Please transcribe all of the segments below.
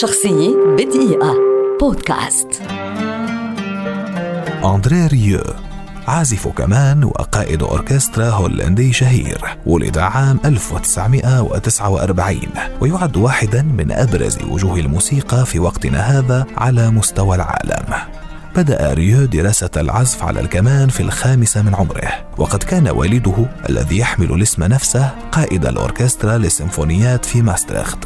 شخصية بدقيقة. بودكاست. أندري ريو عازف كمان وقائد أوركسترا هولندي شهير ولد عام 1949 ويعد واحدا من أبرز وجوه الموسيقى في وقتنا هذا على مستوى العالم. بدأ ريو دراسة العزف على الكمان في الخامسة من عمره وقد كان والده الذي يحمل الاسم نفسه قائد الأوركسترا للسيمفونيات في ماستريخت.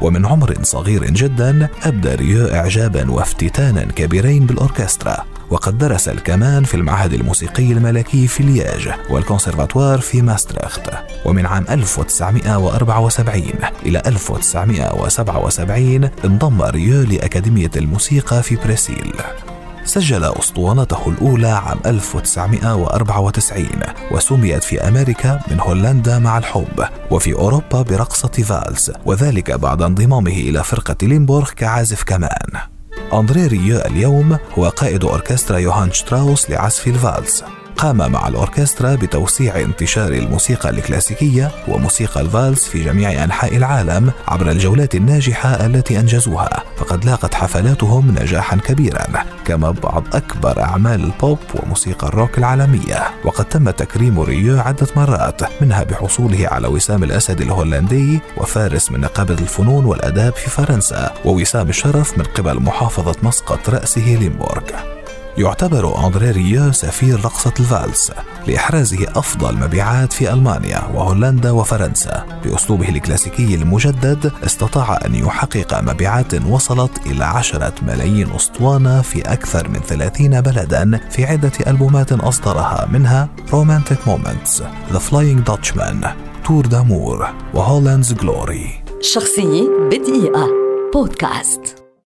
ومن عمر صغير جدا أبدى ريو إعجابا وافتتانا كبيرين بالأوركسترا وقد درس الكمان في المعهد الموسيقي الملكي في لياج والكونسرفاتوار في ماستريخت ومن عام 1974 إلى 1977 انضم ريو لأكاديمية الموسيقى في بريسيل. سجل أسطوانته الأولى عام 1994 وسميت في أمريكا من هولندا مع الحب وفي أوروبا برقصة فالس وذلك بعد انضمامه إلى فرقة ليمبورغ كعازف كمان. أندري ريو اليوم هو قائد أوركسترا يوهان شتراوس لعزف الفالس قام مع الأوركسترا بتوسيع انتشار الموسيقى الكلاسيكية وموسيقى الفالس في جميع أنحاء العالم عبر الجولات الناجحة التي أنجزوها فقد لاقت حفلاتهم نجاحا كبيرا كما بعض أكبر أعمال البوب وموسيقى الروك العالمية. وقد تم تكريم ريو عدة مرات منها بحصوله على وسام الأسد الهولندي وفارس من نقابة الفنون والآداب في فرنسا ووسام الشرف من قبل محافظة مسقط رأسه ليمبورغ. يعتبر أندري ريو سفير رقصة الفالس لإحرازه أفضل مبيعات في ألمانيا وهولندا وفرنسا. بأسلوبه الكلاسيكي المجدد استطاع أن يحقق مبيعات وصلت إلى عشرة ملايين أسطوانة في أكثر من ثلاثين بلدا في عدة ألبومات أصدرها منها Romantic Moments The Flying Dutchman Tour d'Amour و Holland's Glory. شخصية بدقيقة. بودكاست.